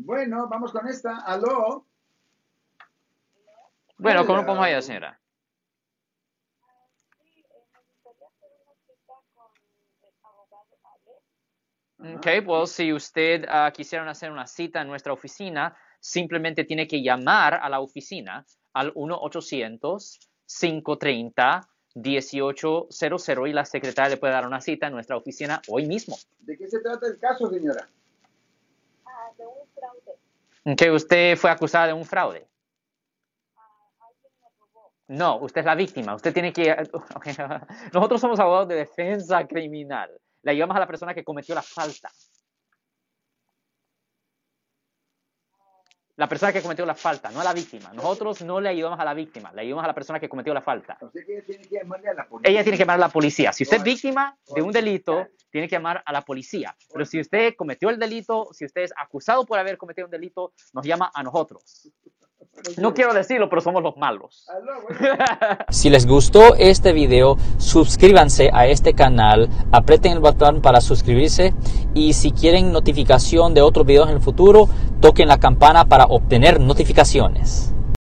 Bueno, vamos con esta. Aló. Bueno, ¿cómo podemos ayudar, señora? Ok, pues si usted ah, quisiera hacer una cita en nuestra oficina, simplemente tiene que llamar a la oficina al 1-800-530-1800 y la secretaria le puede dar una cita en nuestra oficina hoy mismo. ¿De qué se trata el caso, señora? Ah, de un fraude. Ok, usted fue acusada de un fraude. No, usted es la víctima. Usted tiene que... Nosotros somos abogados de defensa criminal. Le ayudamos a la persona que cometió la falta. La persona que cometió la falta, no a la víctima. Nosotros no le ayudamos a la víctima, le ayudamos a la persona que cometió la falta. Que ella tiene que llamarle a la policía. Ella tiene que llamar a la policía. Si usted es víctima de un delito, tiene que llamar a la policía. Pero si usted cometió el delito, si usted es acusado por haber cometido un delito, nos llama a nosotros. No quiero decirlo, pero somos los malos. Si les gustó este video, suscríbanse a este canal, aprieten el botón para suscribirse y si quieren notificación de otros videos en el futuro, toquen la campana para obtener notificaciones.